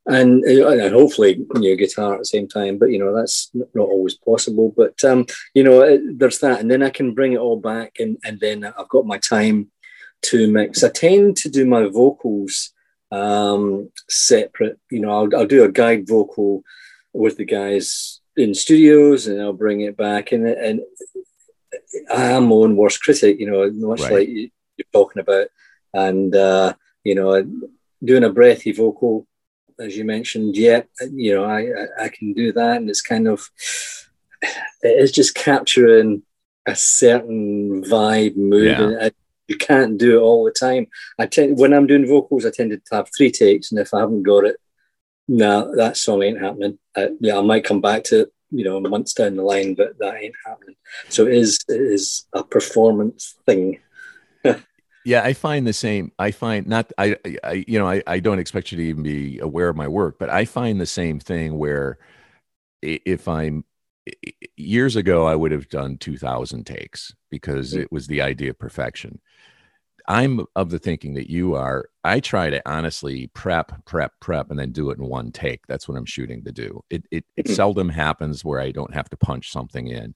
and, uh, and hopefully you know guitar at the same time but you know that's not always possible. But um you know there's that. And then i can bring it all back and and then i've got my time to mix. I tend to do my vocals um separate. You know i'll, I'll do a guide vocal with the guys in studios and i'll bring it back. And and i am my own worst critic you know much right. like you're talking about. And uh you know doing a breathy vocal as you mentioned, yeah, you know, I, I, I can do that. And it's kind of, it is just capturing a certain vibe, mood. Yeah. And you can't do it all the time. I tend, when I'm doing vocals, I tend to have three takes. And if I haven't got it, no, that song ain't happening. I, yeah, I might come back to it, you know, months down the line, but that ain't happening. So it is, it is a performance thing. Yeah, I find the same. I find not I, I you know, I, I don't expect you to even be aware of my work, but I find the same thing where if I'm years ago I would have done 2000 takes because it was the idea of perfection. I'm of the thinking that you are. I try to honestly prep, prep, prep, and then do it in one take. That's what I'm shooting to do. It it, it Mhm. seldom happens where I don't have to punch something in,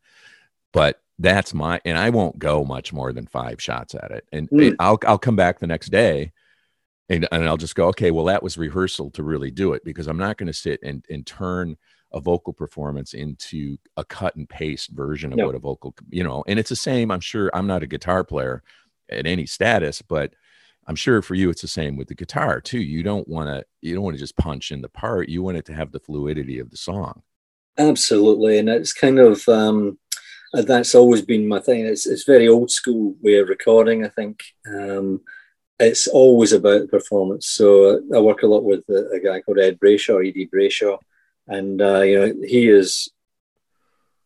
but that's my and I won't go much more than five shots at it. And Mm. I'll I'll come back the next day and, and I'll just go, okay, well, that was rehearsal to really do it because I'm not going to sit and, and turn a vocal performance into a cut and paste version of No. what a vocal, you know, and it's the same. I'm sure I'm not a guitar player at any status, but I'm sure for you it's the same with the guitar too. You don't want to you don't want to just punch in the part. You want it to have the fluidity of the song. Absolutely, and it's kind of um, uh, that's always been my thing. It's it's very old school way of recording. I think um, it's always about performance. So uh, I work a lot with a, a guy called Ed Brayshaw, Ed Brayshaw, and uh, you know he is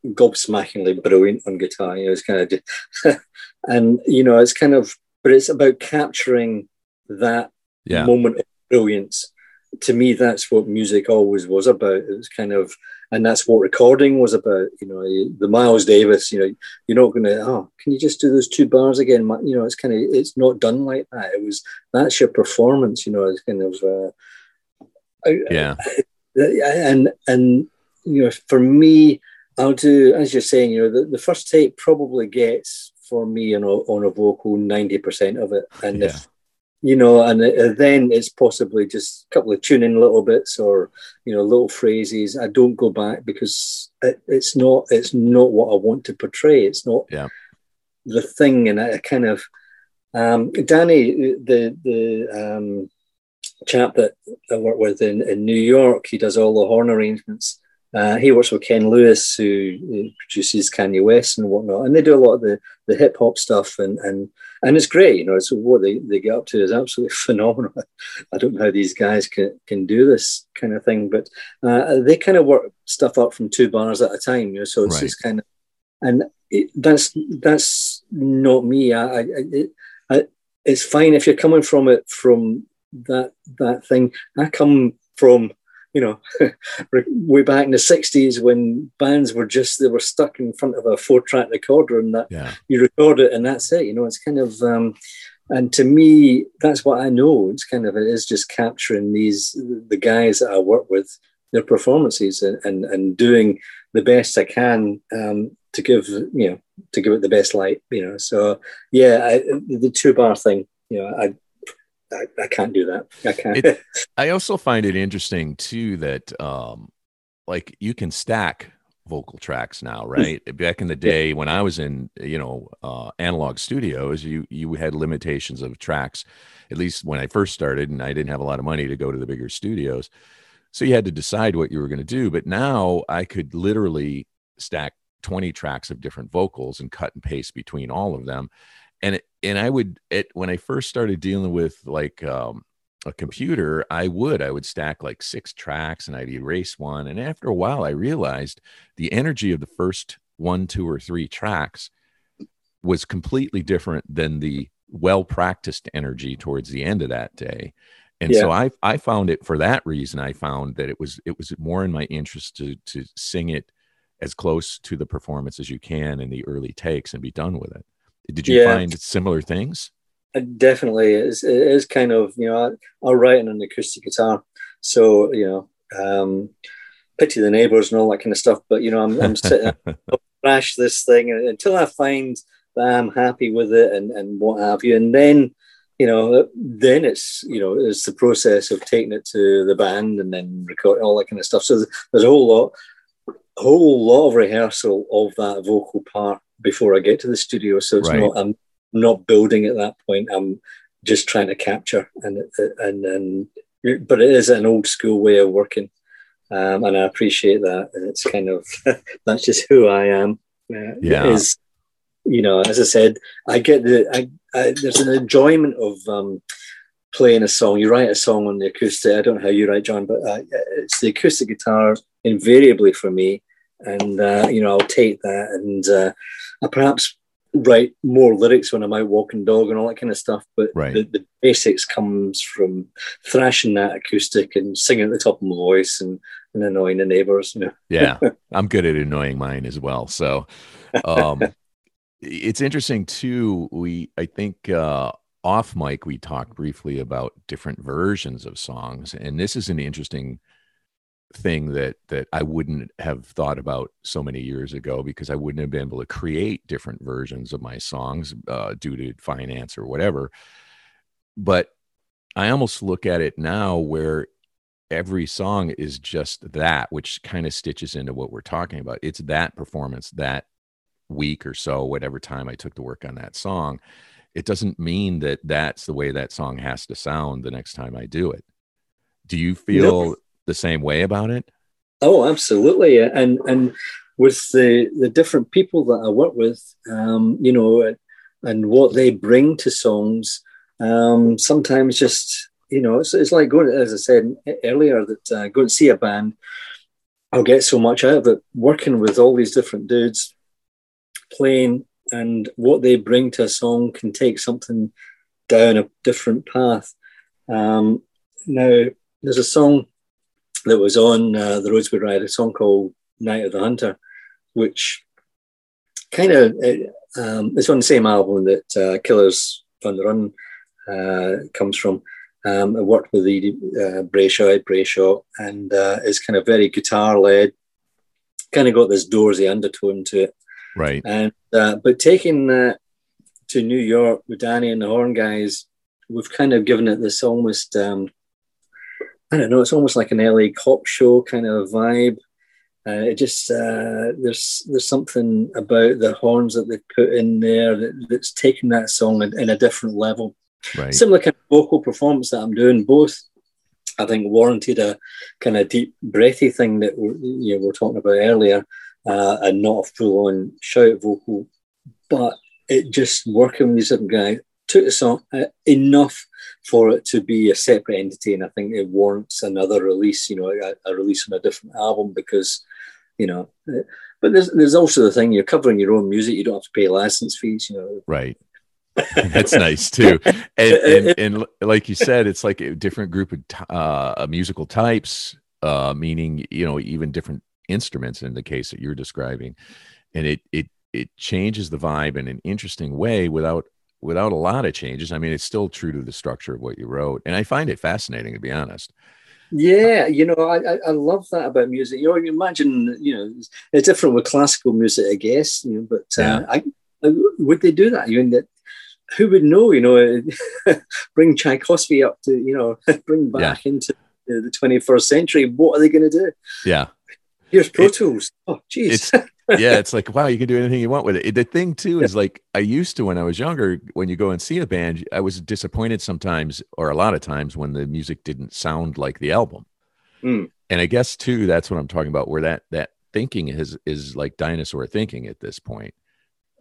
gobsmackingly brilliant on guitar. You know, it's kind of, and you know, it's kind of, but it's about capturing that Yeah. moment of brilliance. To me, that's what music always was about. It was kind of, and that's what recording was about. You know, the Miles Davis. You know, you're not going to. Oh, can you just do those two bars again? You know, it's kind of. It's not done like that. It was. That's your performance. You know, it's kind of. Uh, I- Yeah. and and you know, for me, I'll do as you're saying. You know, the, the first tape probably gets for me on a, on a vocal ninety percent of it, and Yeah. if you know, and uh, then it's possibly just a couple of tuning little bits or you know little phrases. I don't go back because it, it's not it's not what I want to portray. It's not Yeah. the thing, and I kind of um, Danny, the the um, chap that I work with in, in New York, he does all the horn arrangements. Uh, he works with Ken Lewis, who, produces Kanye West and whatnot, and they do a lot of the, the hip hop stuff, and and and it's great. You know, it's what they, they get up to is absolutely phenomenal. I don't know how these guys can can do this kind of thing, but uh, they kind of work stuff up from two bars at a time. You know, so it's Right. just kind of, and it, that's that's not me. I, I, it, I it's fine if you're coming from it from that that thing. I come from you know way back in the '60s when bands were just they were stuck in front of a four track recorder and that Yeah. you record it and that's it. You know, it's kind of um, and to me that's what I know. It's kind of it is just capturing these the guys that I work with their performances and and, and doing the best I can um, to give you know to give it the best light. You know, so yeah, I, the two bar thing. You know, I. I, I can't do that. I can't. It- I also find it interesting too that um like you can stack vocal tracks now, right? Back in the day when I was in, you know, uh analog studios, you you had limitations of tracks at least when I first started and I didn't have a lot of money to go to the bigger studios. So you had to decide what you were going to do, but now I could literally stack 20 tracks of different vocals and cut and paste between all of them. And it, and I would it when I first started dealing with like um a computer, I would I would stack like six tracks and I'd erase one. And after a while, I realized the energy of the first one, two, or three tracks was completely different than the well practiced energy towards the end of that day. And so I I found it for that reason. I found that it was it was more in my interest to to sing it as close to the performance as you can in the early takes and be done with it. Did you Yeah. find similar things? Uh, it definitely is. It is kind of you know I, I'll write on an acoustic guitar, so you know um, pity the neighbors and all that kind of stuff. But you know I'm, I'm sitting I'll crash this thing uh, until I find that I'm happy with it and and what have you, and then you know uh, then it's you know it's the process of taking it to the band and then recording all that kind of stuff. So there's a whole lot, a whole lot of rehearsal of that vocal part before I get to the studio. So it's Right. not I'm not building at that point. I'm just trying to capture and and and but it is an old school way of working, um, and I appreciate that. And it's kind of that's just who I am. Uh, Yeah. Is you know, as I said, I get the I, I there's an enjoyment of um, playing a song. You write a song on the acoustic. I don't know how you write, John, but uh, it's the acoustic guitar invariably for me. And uh, you know, I'll take that, and uh, I perhaps write more lyrics when I'm out walking dog and all that kind of stuff. But Right. the, the basics comes from thrashing that acoustic and singing at the top of my voice and, and annoying the neighbors. You know. yeah i'm good at annoying mine as well so um it's interesting too we i think uh off mic we talked briefly about different versions of songs and this is an interesting thing that that i wouldn't have thought about so many years ago because i wouldn't have been able to create different versions of my songs uh, due to finance or whatever but i almost look at it now where every song is just that, which kind of stitches into what we're talking about. It's that performance that week or so, whatever time I took to work on that song. It doesn't mean that that's the way that song has to sound the next time I do it. Do you feel the same way about it? Oh, absolutely, and and with the the different people that I work with, um, you know, and what they bring to songs, um, sometimes just you know, it's, it's like going, as I said earlier, that uh, going to see a band, I'll get so much out of it working with all these different dudes, playing, and what they bring to a song can take something down a different path. Um, now, there's a song that was on uh, the Roads We Ride, a song called Night of the Hunter, which kind of um, it's on the same album that uh, Killers on the Run uh, comes from. Um, I worked with the uh, Brayshaw, Ed Brayshaw, and uh, it's kind of very guitar led. Kind of got this Doorsy undertone to it, Right. and uh, but taking that to New York with Danny and the Horn guys, we've kind of given it this almost um, I don't know, it's almost like an LA cop show kind of vibe. Uh, it just uh, there's there's something about the horns that they put in there that, that's taken that song in, in a different level. Right. Similar kind of vocal performance that I'm doing. Both, I think, warranted a kind of deep, breathy thing that we're, you know, we were talking about earlier, uh, and not a full-on shout vocal. But it just working with these different guys took the song uh, enough for it to be a separate entity, and I think it warrants another release. You know, a, a release on a different album because, you know. uh, But there's there's also the thing you're covering your own music. You don't have to pay license fees. You know, Right. That's nice too. And, and and like you said, it's like a different group of t- uh, musical types, uh, meaning you know even different instruments in the case that you're describing, and it it it changes the vibe in an interesting way without without a lot of changes. I mean, it's still true to the structure of what you wrote, and I find it fascinating to be honest. Yeah, you know, I, I, love that about music. You know, you imagine, you know, it's, it's different with classical music, I guess. You know, but uh, I, I, would they do that? You mean that? Who would know? You know, bring Tchaikovsky up to, you know, bring back into the, the 21st century. What are they going to do? Yeah, Here's Pro It- Tools. Oh, jeez. yeah, it's like wow, you can do anything you want with it. The thing too is like I used to when I was younger. When you go and see a band, I was disappointed sometimes, or a lot of times, when the music didn't sound like the album. Hmm. And I guess too, that's what I'm talking about. Where that that thinking is is like dinosaur thinking at this point,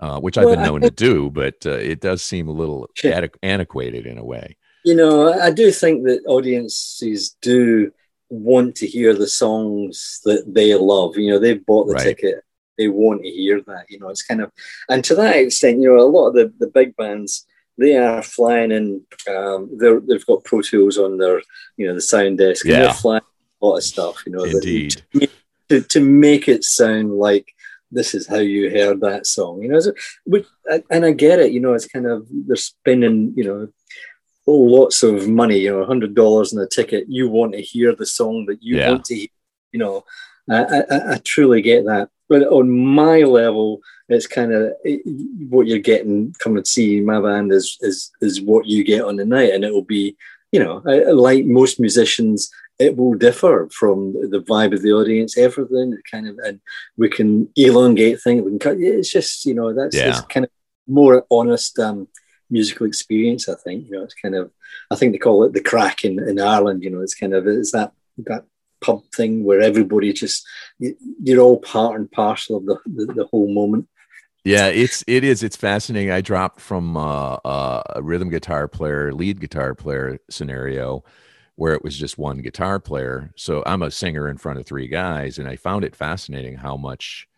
uh, which I've Well, been known to do, but uh, it does seem a little adi- antiquated in a way. You know, I do think that audiences do want to hear the songs that they love. You know, they've bought the Right. ticket, they want to hear that. You know, it's kind of, and to that extent, you know, a lot of the, the big bands, they are flying in, um, they're, they've got Pro Tools on their, you know, the sound desk, and Yeah. they're flying a lot of stuff, you know, that- Indeed. to, to make it sound like this is how you heard that song, you know. So, which, and I get it, you know. It's kind of they're spending, you know, lots of money, you know, hundred dollars on a ticket. You want to hear the song that you Yeah. want to, hear, you know. I, I, I truly get that, but on my level, it's kind of what you're getting Come and see my band is is is what you get on the night, and it will be, you know, I- like most musicians, it will differ from the vibe of the audience, everything it kind of, and we can elongate things. We can cut. It's just you know that's Yeah. it's kind of more honest um, musical experience. I think you know it's kind of I think they call it the crack in, in Ireland. You know, it's kind of it's that that pub thing where everybody just you're all part and parcel of the, the, the whole moment. Yeah, it's it is. It's fascinating. I dropped from uh, uh, a rhythm guitar player, lead guitar player scenario where it was just one guitar player. So I'm a singer in front of three guys, and I found it fascinating how much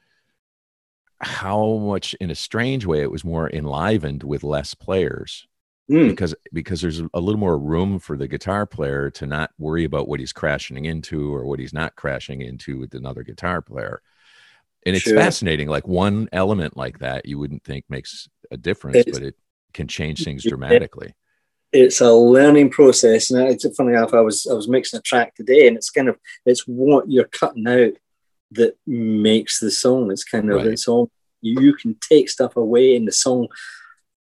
how much in a strange way it was more enlivened with less players mm. because because there's a little more room for the guitar player to not worry about what he's crashing into or what he's not crashing into with another guitar player and it's sure. fascinating like one element like that you wouldn't think makes a difference it's, but it can change things dramatically it's a learning process and it's funny enough i was i was mixing a track today and it's kind of it's what you're cutting out that makes the song. It's kind of right. it's all you can take stuff away, and the song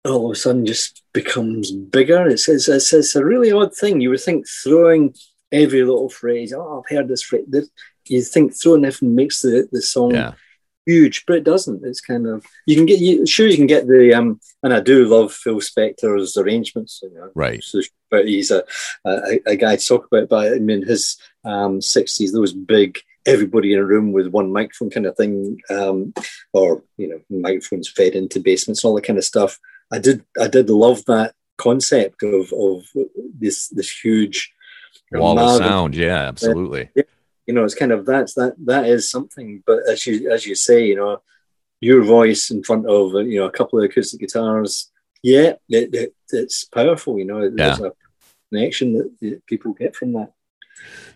all of a sudden just becomes bigger. It's it's, it's, it's a really odd thing. You would think throwing every little phrase. Oh, I've heard this phrase. You think throwing it makes the the song. Yeah. Huge, but it doesn't. It's kind of you can get you sure you can get the um and I do love Phil Spector's arrangements, you know, right? So, but he's a, a, a guy to talk about. But I mean, his um, 60s, those big everybody in a room with one microphone kind of thing, um, or you know, microphones fed into basements and all that kind of stuff. I did I did love that concept of of this this huge wall of sound. Yeah, absolutely. Yeah, you know, it's kind of that's that that is something. But as you as you say, you know, your voice in front of you know a couple of acoustic guitars, yeah, it, it, it's powerful. You know, there's yeah. a connection that, that people get from that.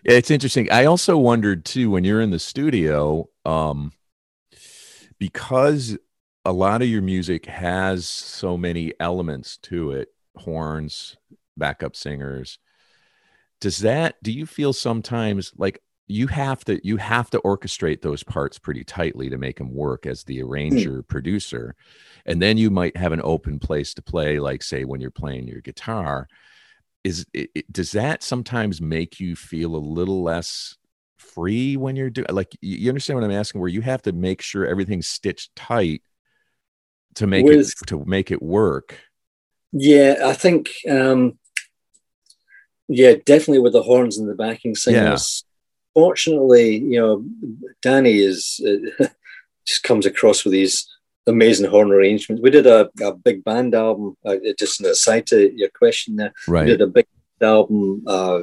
It's interesting. I also wondered too when you're in the studio, um, because a lot of your music has so many elements to it horns, backup singers. Does that, do you feel sometimes like you have to you have to orchestrate those parts pretty tightly to make them work as the hmm. arranger mm. producer and then you might have an open place to play like say when you're playing your guitar is it, does that sometimes make you feel a little less free when you're doing like you understand what i'm asking where you have to make sure everything's stitched tight to make With, it to make it work yeah i think um yeah definitely with the horns and the backing singers yeah. fortunately you know danny is uh, just comes across with these amazing horn arrangements. We did a, a big band album, uh, just an aside to your question there. Right. We did a big album uh,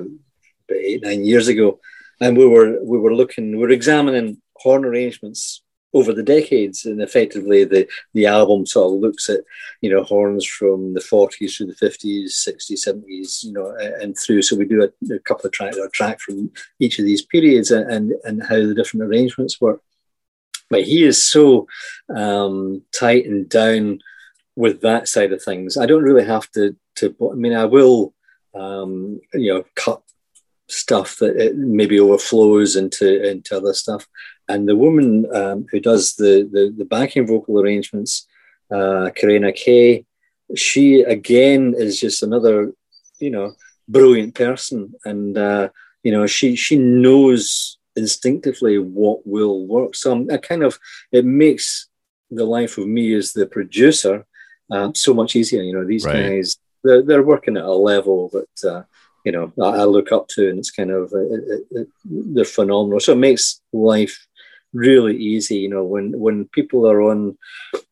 eight, nine years ago. And we were we were looking, we were examining horn arrangements over the decades, and effectively the the album sort of looks at you know horns from the 40s through the 50s, 60s, 70s, you know, and through. So we do a, a couple of tracks, a track from each of these periods, and and how the different arrangements work but he is so um, tight and down with that side of things. I don't really have to. To I mean, I will, um, you know, cut stuff that maybe overflows into into other stuff. And the woman um, who does the, the, the backing vocal arrangements, uh, Karena K, she again is just another, you know, brilliant person, and uh, you know, she she knows instinctively what will work. So I'm, I kind of it makes the life of me as the producer um, so much easier. You know, these right. guys they're, they're working at a level that uh, you know I, I, look up to, and it's kind of it, it, they're phenomenal. So it makes life really easy. You know, when when people are on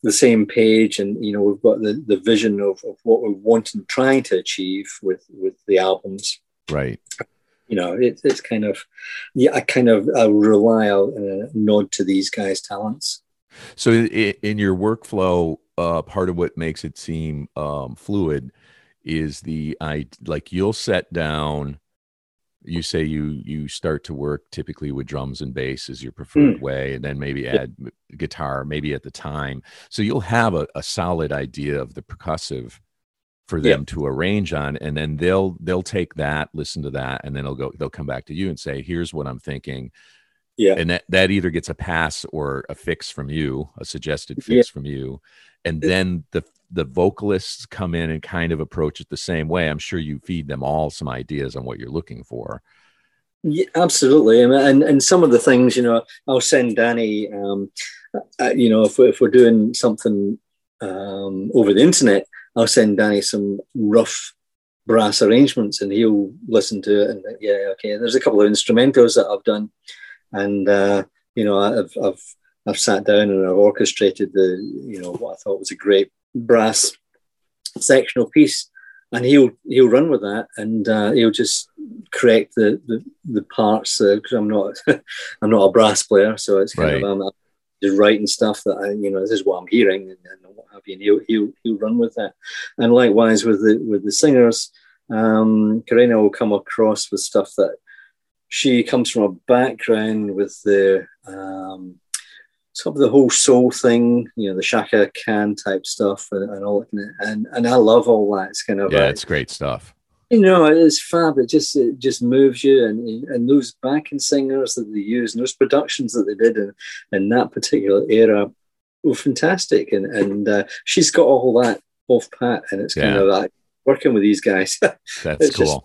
the same page, and you know we've got the, the vision of, of what we want and trying to achieve with with the albums. Right you know, it, it's kind of, yeah, I kind of uh, rely on a nod to these guys' talents. So in your workflow, uh, part of what makes it seem um, fluid is the I like you'll set down. You say you you start to work typically with drums and bass as your preferred mm. way, and then maybe add yeah. guitar, maybe at the time. So you'll have a, a solid idea of the percussive for them to arrange on and then they'll they'll take that listen to that and then they'll go they'll come back to you and say here's what i'm thinking yeah and that that either gets a pass or a fix from you a suggested fix yeah. from you and then the the vocalists come in and kind of approach it the same way i'm sure you feed them all some ideas on what you're looking for yeah, absolutely and, and and some of the things you know i'll send danny um uh, you know if, if we're doing something um over the internet I'll send Danny some rough brass arrangements, and he'll listen to it. And yeah, okay. There's a couple of instrumentals that I've done, and uh, you know, I've I've I've sat down and I've orchestrated the you know what I thought was a great brass sectional piece and he'll he'll run with that and uh, he'll just correct the the, the parts because uh, I'm not I'm not a brass player, so it's kind right. of um, just writing stuff that I you know this is what I'm hearing and, and what have you. And he'll he'll he'll run with that, and likewise with the with the singers, um, Karena will come across with stuff that she comes from a background with the um, sort of the whole soul thing, you know, the Chaka Khan type stuff and, and all, and and I love all that. It's kind of yeah, it's great stuff. You know, it's fab. It just it just moves you, and and those backing singers that they use, and those productions that they did in, in that particular era were fantastic. And and uh, she's got all that off pat, and it's kind yeah. of like working with these guys. That's cool. Just,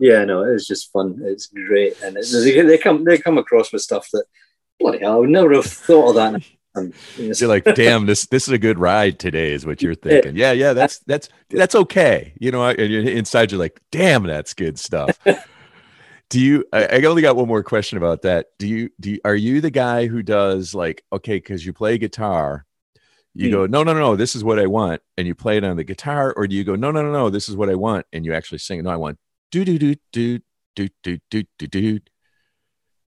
yeah, no, it's just fun. It's great, and it, they, come they come across with stuff that bloody hell, I would never have thought of that. And, you're like, damn, this this is a good ride today, is what you're thinking. Yeah, yeah, that's that's that's okay. You know, and you're inside, you're like, damn, that's good stuff. do you? I, I only got one more question about that. Do you? Do you, are you the guy who does like, okay, because you play guitar, you hmm. go, no, no, no, this is what I want, and you play it on the guitar, or do you go, no, no, no, no, this is what I want, and you actually sing? No, I want do do do do do do do do do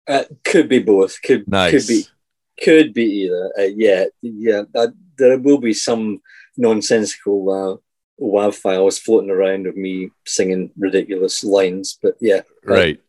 uh, could be both. Could nice. could be could be either. Uh, yeah, yeah. Uh, there will be some nonsensical uh, WAV files floating around of me singing ridiculous lines, but yeah, right.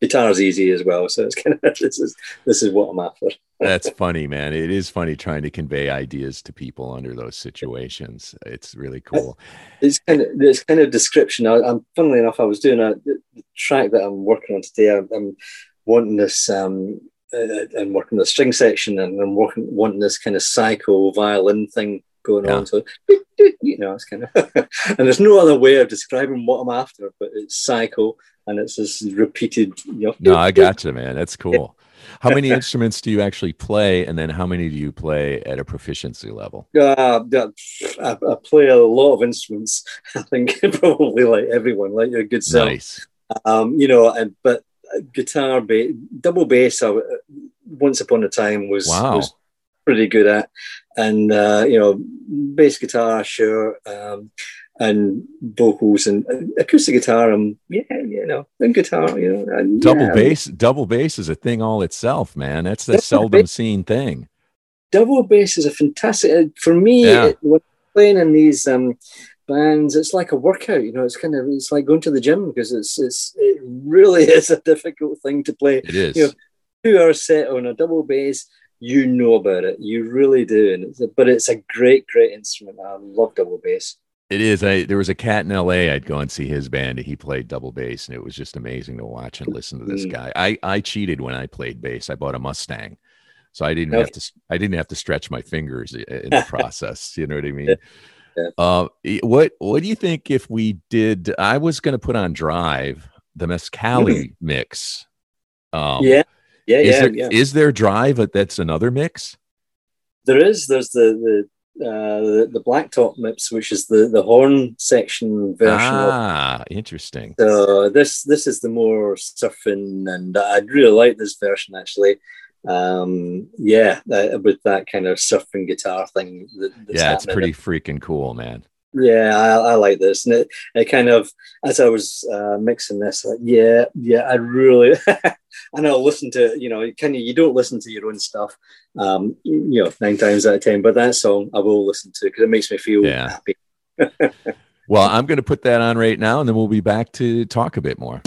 Guitar's easy as well, so it's kind of this is this is what I'm after. That's funny, man. It is funny trying to convey ideas to people under those situations. It's really cool. It's kind of this kind of description. I, am funnily enough, I was doing a the track that I'm working on today. I'm, I'm wanting this um, uh, and working the string section and I'm working wanting this kind of psycho violin thing going yeah. on. So you know, it's kind of and there's no other way of describing what I'm after, but it's psycho and it's this repeated. You know, no, I got you, man. That's cool. How many instruments do you actually play, and then how many do you play at a proficiency level? Uh, I, I play a lot of instruments. I think probably like everyone, like a good self. Nice. Um, you know, and but guitar, bass, double bass. I, once upon a time was, wow. was pretty good at, and uh, you know, bass guitar, sure, um, and vocals and acoustic guitar. And yeah, you know, and guitar. You know, and, double yeah. bass. Double bass is a thing all itself, man. That's the seldom bass. seen thing. Double bass is a fantastic uh, for me. Yeah. It, when playing in these um, bands it's like a workout you know it's kind of it's like going to the gym because it's it's it really is a difficult thing to play it is you know, two hours set on a double bass you know about it you really do and it's a, but it's a great great instrument i love double bass it is. I there was a cat in LA. I'd go and see his band. And he played double bass, and it was just amazing to watch and listen to this mm. guy. I I cheated when I played bass. I bought a Mustang, so I didn't have to. I didn't have to stretch my fingers in the process. you know what I mean? Uh, what What do you think if we did? I was going to put on Drive the Mescali mm-hmm. mix. Um, yeah, yeah, is yeah, there, yeah. Is there Drive that's another mix? There is. There's the the uh, the, the blacktop mix, which is the the horn section version. Ah, interesting. So this this is the more surfing, and I'd really like this version actually um yeah uh, with that kind of surfing guitar thing that, yeah it's pretty freaking cool man yeah I, I, like this and it, it kind of as i was uh mixing this like yeah yeah i really i know listen to you know kind of you don't listen to your own stuff um you know nine times out of ten but that song i will listen to because it makes me feel yeah. happy well i'm going to put that on right now and then we'll be back to talk a bit more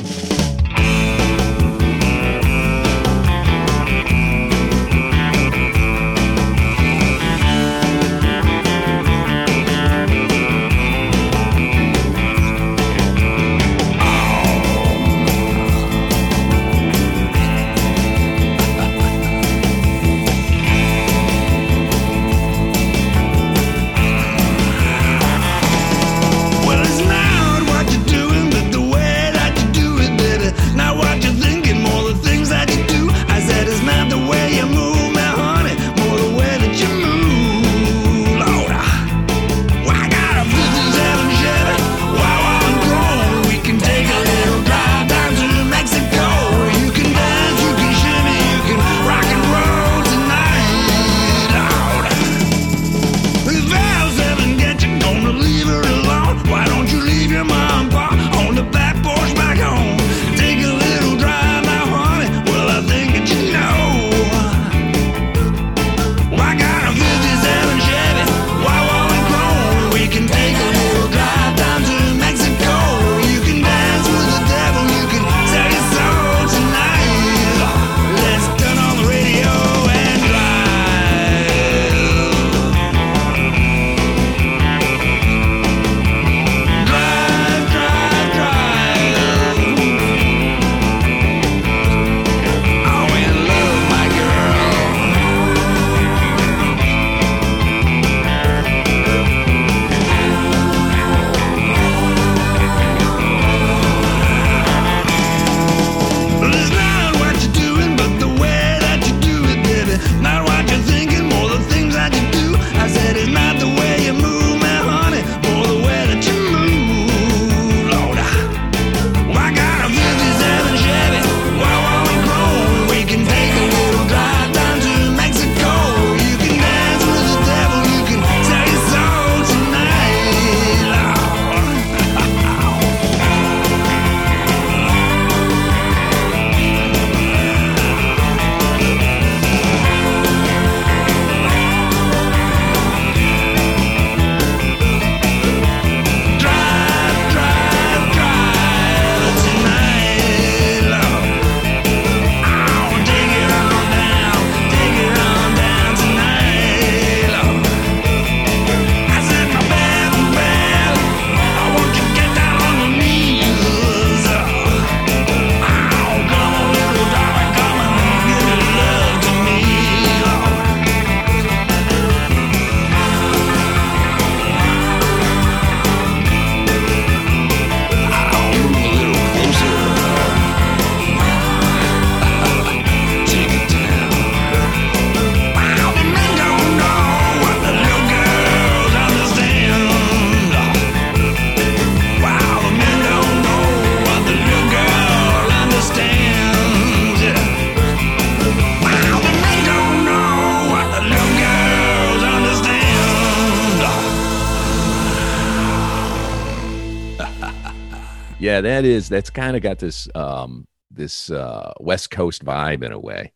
Yeah, that is that's kind of got this um this uh West Coast vibe in a way.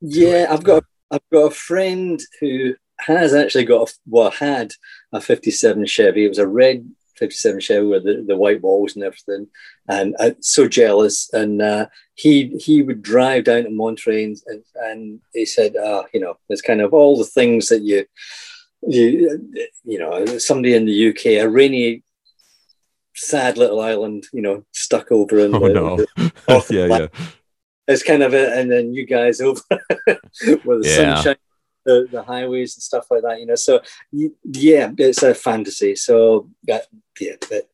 Yeah, I've got I've got a friend who has actually got a, well had a 57 Chevy. It was a red 57 Chevy with the, the white walls and everything, and uh, so jealous. And uh, he he would drive down to Montreal, and, and he said, uh, you know, it's kind of all the things that you you you know somebody in the UK, a rainy sad little island, you know, stuck over in Oh the, no. the yeah, yeah. it's kind of it, and then you guys over with the Yeah. sunshine, the, the highways and stuff like that, you know. So yeah, it's a fantasy. So that yeah, that,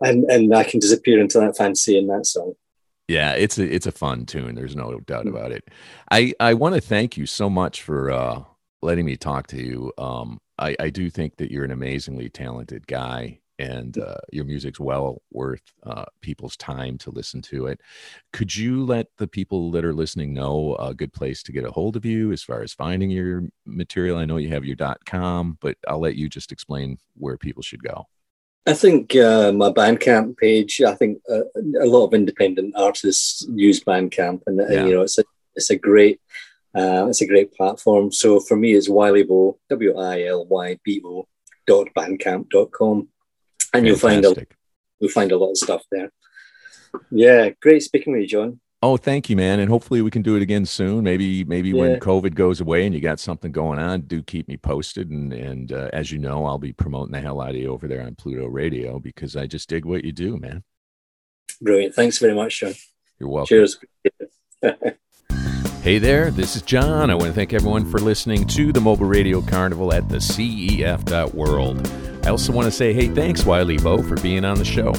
and and I can disappear into that fantasy in that song. Yeah, it's a it's a fun tune. There's no doubt about it. I I want to thank you so much for uh, letting me talk to you. Um, I I do think that you're an amazingly talented guy, and uh, your music's well worth uh, people's time to listen to it. Could you let the people that are listening know a good place to get a hold of you as far as finding your material? I know you have your .com, but I'll let you just explain where people should go. I think uh, my Bandcamp page. I think uh, a lot of independent artists use Bandcamp, and, and, Yeah. you know it's a it's a great uh, it's a great platform. So for me, it's Wilybo W I L Y B O dot bandcamp dot com, and you'll find a, you'll find a lot of stuff there. Yeah, great speaking with you, John. Oh, thank you, man. And hopefully we can do it again soon. Maybe, maybe when COVID goes away and you got something going on, do keep me posted. And and uh, as you know, I'll be promoting the hell out of you over there on Pluto Radio because I just dig what you do, man. Brilliant. Thanks very much, John. You're welcome. Cheers. Hey there, this is John. I want to thank everyone for listening to the Mobile Radio Carnival at the CEF.world. I also want to say, hey, thanks, Wily Bo, for being on the show.